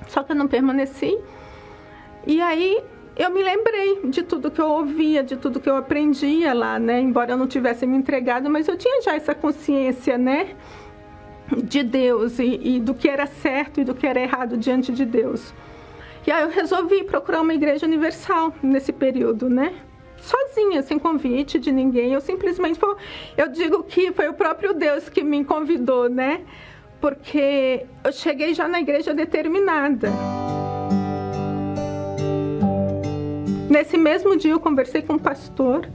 só que eu não permaneci. E aí eu me lembrei de tudo que eu ouvia, de tudo que eu aprendia lá, né? Embora eu não tivesse me entregado, mas eu tinha já essa consciência, né? De Deus e, e, do que era certo e do que era errado diante de Deus. E aí eu resolvi procurar uma igreja universal nesse período, né? Sozinha, sem convite de ninguém. Eu simplesmente, eu digo que foi o próprio Deus que me convidou, né? Porque eu cheguei já na igreja determinada. Nesse mesmo dia eu conversei com o pastor,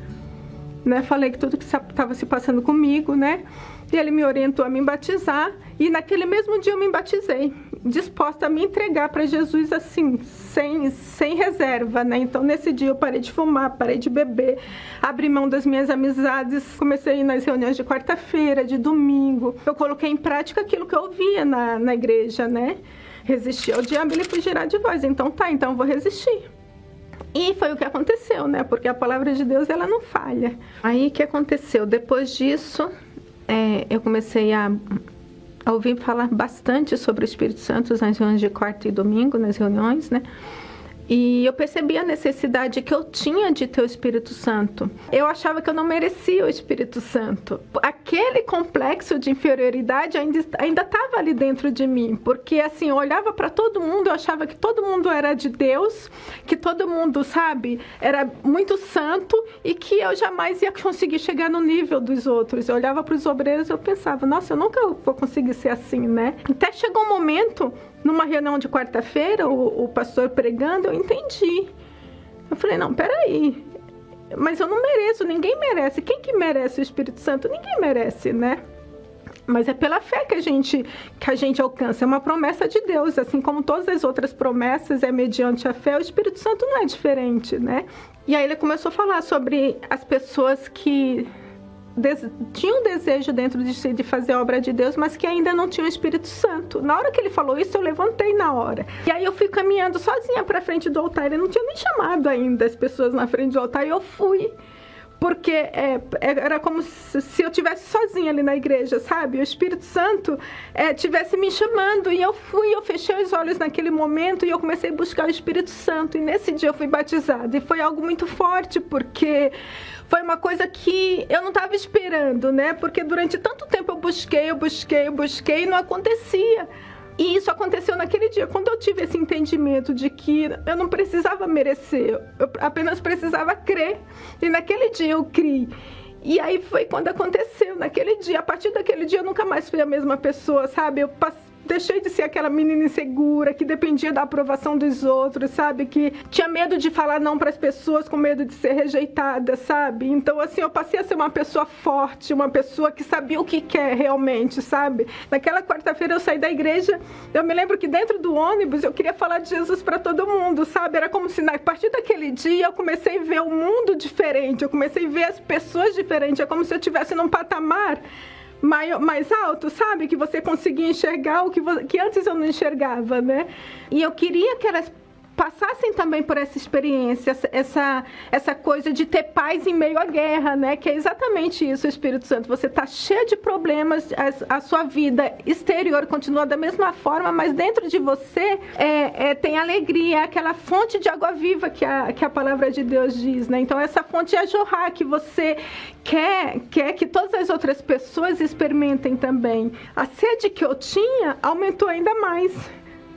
né? Falei que tudo que estava se passando comigo, né? E ele me orientou a me batizar. E naquele mesmo dia eu me batizei, disposta a me entregar para Jesus assim, sem, sem reserva, né? Então nesse dia eu parei de fumar, parei de beber, abri mão das minhas amizades, comecei nas reuniões de quarta-feira, de domingo. Eu coloquei em prática aquilo que eu ouvia na, na igreja, né? Resistir ao diabo, ele fugirá de vós. Então tá, então vou resistir. E foi o que aconteceu, né? Porque a palavra de Deus ela não falha. Aí o que aconteceu? Depois disso, é, eu comecei a, a ouvir falar bastante sobre o Espírito Santo nas reuniões de quarta e domingo, nas reuniões, né? E eu percebi a necessidade que eu tinha de ter o Espírito Santo. Eu achava que eu não merecia o Espírito Santo. Aquele complexo de inferioridade ainda estava ali dentro de mim, porque assim, eu olhava para todo mundo, eu achava que todo mundo era de Deus, que todo mundo, sabe, era muito santo e que eu jamais ia conseguir chegar no nível dos outros. Eu olhava para os obreiros e eu pensava, nossa, eu nunca vou conseguir ser assim, né? Até chegou um momento numa reunião de quarta-feira, o, o, pastor pregando, eu entendi. Eu falei, não, peraí. Mas eu não mereço, ninguém merece. Quem que merece o Espírito Santo? Ninguém merece, né? Mas é pela fé que a gente que a gente alcança, é uma promessa de Deus, assim como todas as outras promessas é mediante a fé, o Espírito Santo não é diferente, né? E aí ele começou a falar sobre as pessoas que tinha um desejo dentro de si de fazer a obra de Deus, mas que ainda não tinha o Espírito Santo. Na hora que ele falou isso, eu levantei na hora. E aí eu fui caminhando sozinha para frente do altar. Ele não tinha nem chamado ainda as pessoas na frente do altar e eu fui porque é, é, era como se eu tivesse sozinha ali na igreja, sabe? O Espírito Santo é, tivesse me chamando e eu fui, eu fechei os olhos naquele momento e eu comecei a buscar o Espírito Santo e nesse dia eu fui batizada e foi algo muito forte porque foi uma coisa que eu não estava esperando, né? Porque durante tanto tempo eu busquei, eu busquei, eu busquei e não acontecia. E isso aconteceu naquele dia, quando eu tive esse entendimento de que eu não precisava merecer, eu apenas precisava crer. E naquele dia eu criei. E aí foi quando aconteceu, naquele dia. A partir daquele dia eu nunca mais fui a mesma pessoa, sabe? Eu passei deixei de ser aquela menina insegura que dependia da aprovação dos outros, sabe? Que tinha medo de falar não para as pessoas com medo de ser rejeitada, sabe? Então, assim, eu passei a ser uma pessoa forte, uma pessoa que sabia o que quer realmente, sabe? Naquela quarta-feira eu saí da igreja, eu me lembro que dentro do ônibus eu queria falar de Jesus para todo mundo, sabe? Era como se a partir daquele dia eu comecei a ver o mundo diferente, eu comecei a ver as pessoas diferentes, é como se eu estivesse num patamar mais, mais alto, sabe? Que você conseguia enxergar o que, que antes eu não enxergava, né? E eu queria que elas passassem também por essa experiência, essa, essa coisa de ter paz em meio à guerra, né? Que é exatamente isso, Espírito Santo. Você está cheio de problemas, a, a, sua vida exterior continua da mesma forma, mas dentro de você é, é, tem alegria, é aquela fonte de água viva que a, que a palavra de Deus diz, né? Então essa fonte é jorrar que você quer, quer que todas as outras pessoas experimentem também. A sede que eu tinha aumentou ainda mais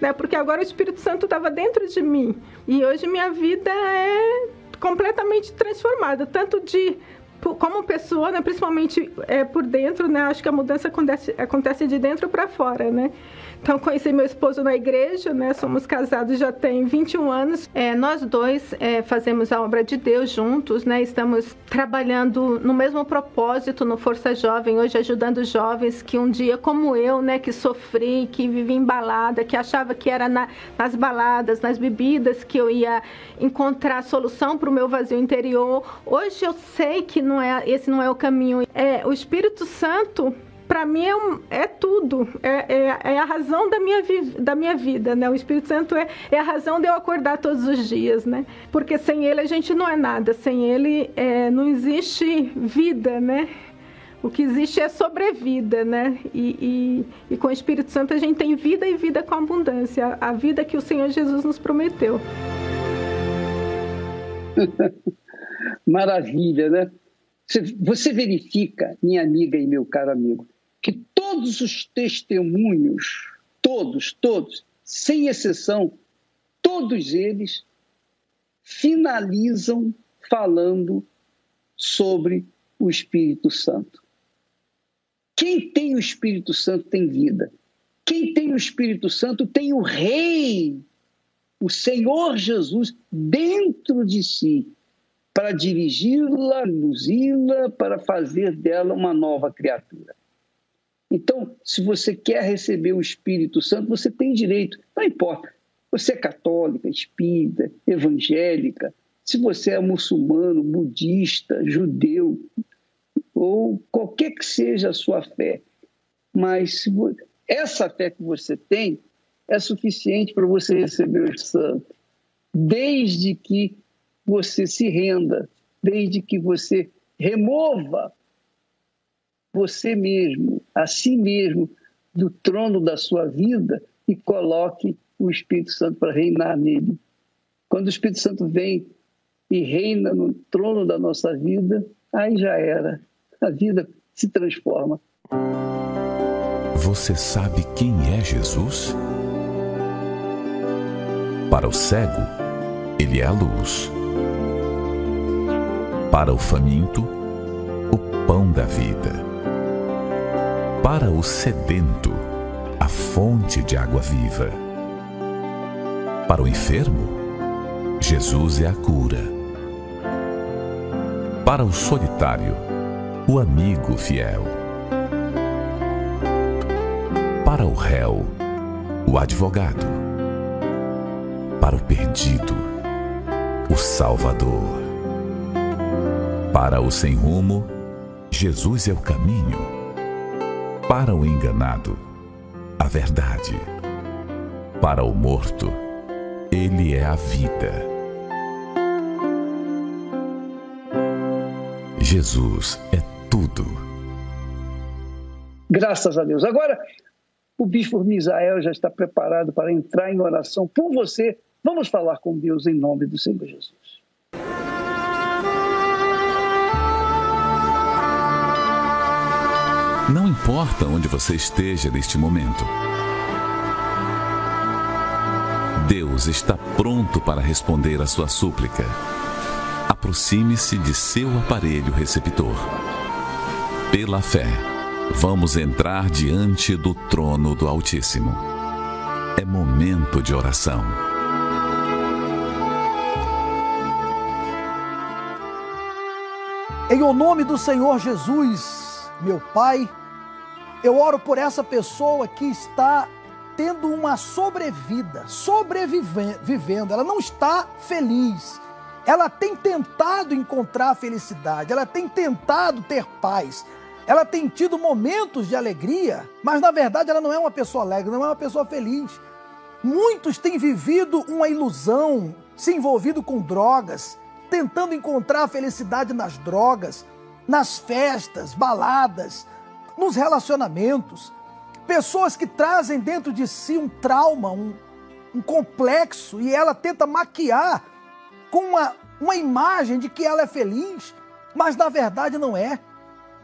né? Porque agora o Espírito Santo estava dentro de mim e hoje minha vida é completamente transformada, tanto de como pessoa, né, principalmente é, por dentro, né, acho que a mudança acontece, acontece de dentro para fora, né? Então, conheci meu esposo na igreja, né? Somos casados já tem 21 anos. É, nós dois é, fazemos a obra de Deus juntos, né? Estamos trabalhando no mesmo propósito no Força Jovem, hoje ajudando jovens que um dia, como eu, né, que sofri, que vivi embalada, que achava que era na, nas baladas, nas bebidas que eu ia encontrar solução para o meu vazio interior. Hoje eu sei que não é, esse não é o caminho. É, o Espírito Santo para mim é, um, é tudo, é, é, é, a razão da minha, da minha vida, né? O Espírito Santo é, é a razão de eu acordar todos os dias, né? Porque sem ele a gente não é nada, sem ele é, não existe vida, né? O que existe é sobrevida, né? E, e, e, com o Espírito Santo a gente tem vida e vida com abundância, a vida que o Senhor Jesus nos prometeu. Maravilha, né? Você verifica, minha amiga e meu caro amigo, que todos os testemunhos, todos, todos, sem exceção, todos eles finalizam falando sobre o Espírito Santo. Quem tem o Espírito Santo tem vida. Quem tem o Espírito Santo tem o Rei, o Senhor Jesus, dentro de si, para dirigi-la, conduzi-la, para fazer dela uma nova criatura. Então, se você quer receber o Espírito Santo, você tem direito, não importa. Você é católica, espírita, evangélica, se você é muçulmano, budista, judeu, ou qualquer que seja a sua fé, mas essa fé que você tem é suficiente para você receber o Santo, desde que você se renda, desde que você remova você mesmo, a si mesmo, do trono da sua vida e coloque o Espírito Santo para reinar nele. Quando o Espírito Santo vem e reina no trono da nossa vida, aí já era. A vida se transforma. Você sabe quem é Jesus? Para o cego, ele é a luz. Para o faminto, o pão da vida para o sedento, a fonte de água viva. Para o enfermo, Jesus é a cura. Para o solitário, o amigo fiel. Para o réu, o advogado. Para o perdido, o Salvador. Para o sem rumo, Jesus é o caminho para o enganado, a verdade. Para o morto, ele é a vida. Jesus é tudo. Graças a Deus. Agora, o bispo Misael já está preparado para entrar em oração por você. Vamos falar com Deus em nome do Senhor Jesus. Não importa onde você esteja neste momento. Deus está pronto para responder a sua súplica. Aproxime-se de seu aparelho receptor. Pela fé, vamos entrar diante do trono do Altíssimo. É momento de oração. Em o nome do Senhor Jesus, meu Pai, eu oro por essa pessoa que está tendo uma sobrevida, sobrevivendo, ela não está feliz. Ela tem tentado encontrar felicidade, ela tem tentado ter paz, ela tem tido momentos de alegria, mas na verdade ela não é uma pessoa alegre, não é uma pessoa feliz. Muitos têm vivido uma ilusão, se envolvido com drogas, tentando encontrar felicidade nas drogas, nas festas, baladas, nos relacionamentos. Pessoas que trazem dentro de si um trauma, um, um complexo, e ela tenta maquiar com uma, uma imagem de que ela é feliz, mas na verdade não é.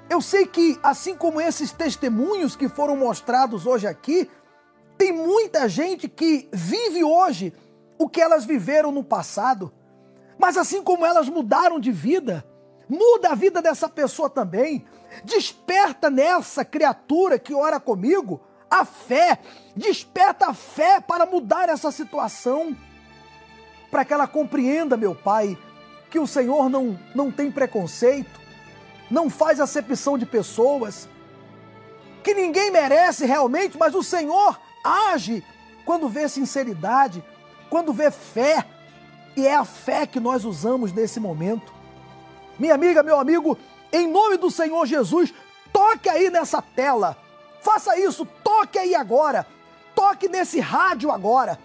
Eu sei que, assim como esses testemunhos que foram mostrados hoje aqui, tem muita gente que vive hoje o que elas viveram no passado. Mas assim como elas mudaram de vida, Muda a vida dessa pessoa também. Desperta nessa criatura que ora comigo a fé. Desperta a fé para mudar essa situação. Para que ela compreenda, meu Pai, que o Senhor não, não tem preconceito, não faz acepção de pessoas, que ninguém merece realmente, mas o Senhor age quando vê sinceridade, quando vê fé. E é a fé que nós usamos nesse momento. Minha amiga, meu amigo, em nome do Senhor Jesus, toque aí nessa tela. Faça isso, toque aí agora. Toque nesse rádio agora.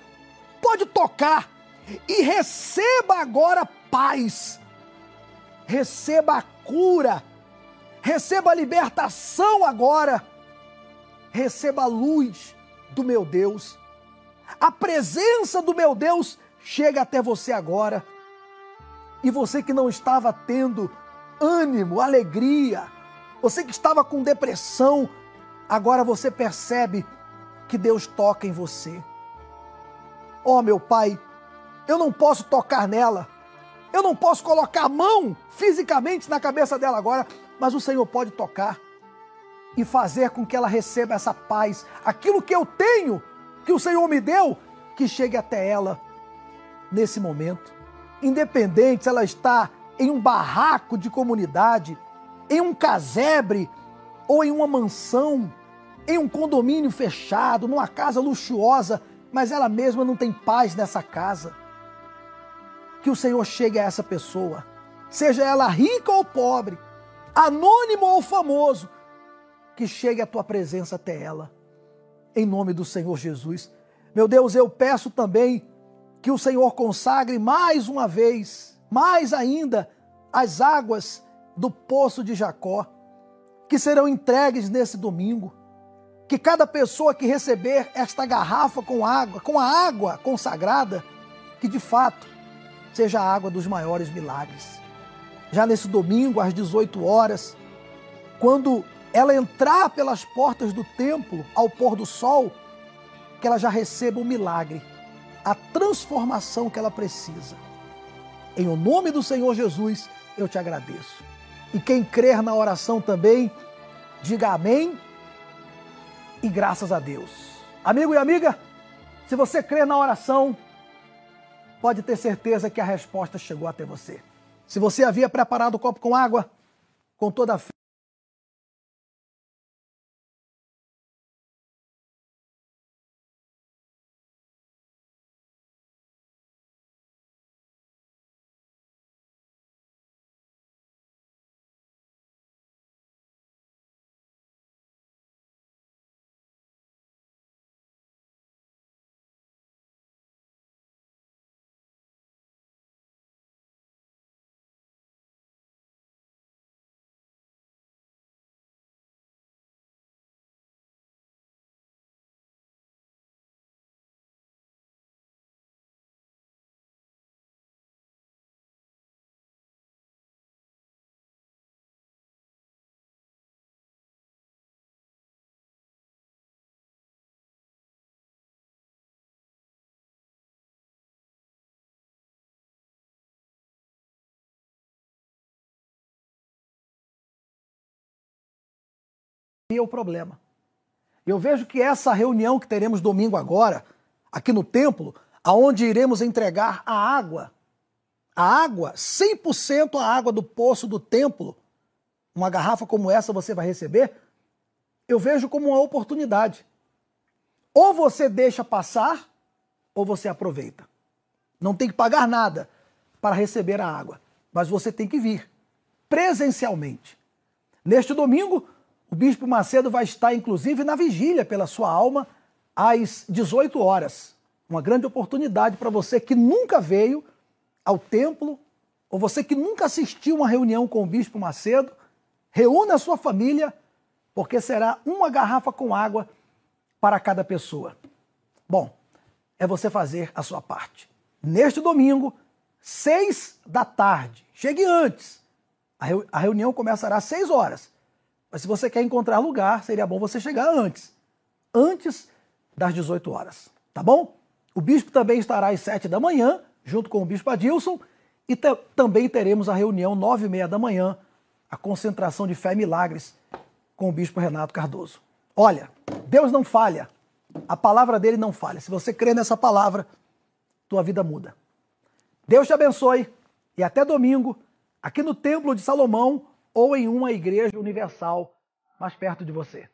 Pode tocar e receba agora paz. Receba a cura. Receba a libertação agora. Receba a luz do meu Deus. A presença do meu Deus chega até você agora. E você que não estava tendo ânimo, alegria, você que estava com depressão, agora você percebe que Deus toca em você. Oh, meu Pai, eu não posso tocar nela, eu não posso colocar a mão fisicamente na cabeça dela agora, mas o Senhor pode tocar e fazer com que ela receba essa paz, aquilo que eu tenho, que o Senhor me deu, que chegue até ela nesse momento independente se ela está em um barraco de comunidade, em um casebre ou em uma mansão, em um condomínio fechado, numa casa luxuosa, mas ela mesma não tem paz nessa casa. Que o Senhor chegue a essa pessoa, seja ela rica ou pobre, anônimo ou famoso, que chegue a tua presença até ela. Em nome do Senhor Jesus. Meu Deus, eu peço também que o Senhor consagre mais uma vez, mais ainda, as águas do poço de Jacó, que serão entregues nesse domingo. Que cada pessoa que receber esta garrafa com água, com a água consagrada, que de fato seja a água dos maiores milagres. Já nesse domingo, às 18 horas, quando ela entrar pelas portas do templo ao pôr do sol, que ela já receba o milagre a transformação que ela precisa. Em o nome do Senhor Jesus, eu te agradeço. E quem crer na oração também, diga amém e graças a Deus. Amigo e amiga, se você crer na oração, pode ter certeza que a resposta chegou até você. Se você havia preparado o copo com água, com toda a fé, o problema. Eu vejo que essa reunião que teremos domingo agora, aqui no templo, aonde iremos entregar a água, a água, 100% a água do poço do templo, uma garrafa como essa você vai receber, eu vejo como uma oportunidade. Ou você deixa passar, ou você aproveita. Não tem que pagar nada para receber a água, mas você tem que vir presencialmente. Neste domingo, o Bispo Macedo vai estar, inclusive, na vigília pela sua alma às 18 horas. Uma grande oportunidade para você que nunca veio ao templo, ou você que nunca assistiu uma reunião com o Bispo Macedo, reúna a sua família, porque será uma garrafa com água para cada pessoa. Bom, é você fazer a sua parte. Neste domingo, seis da tarde, chegue antes. A reunião começará às seis horas. Mas se você quer encontrar lugar, seria bom você chegar antes. Antes das 18 horas. Tá bom? O bispo também estará às 7 da manhã, junto com o bispo Adilson. E também teremos a reunião nove e meia da manhã, a concentração de fé e milagres com o bispo Renato Cardoso. Olha, Deus não falha. A palavra dele não falha. Se você crê nessa palavra, tua vida muda. Deus te abençoe e até domingo, aqui no Templo de Salomão ou em uma igreja universal mais perto de você.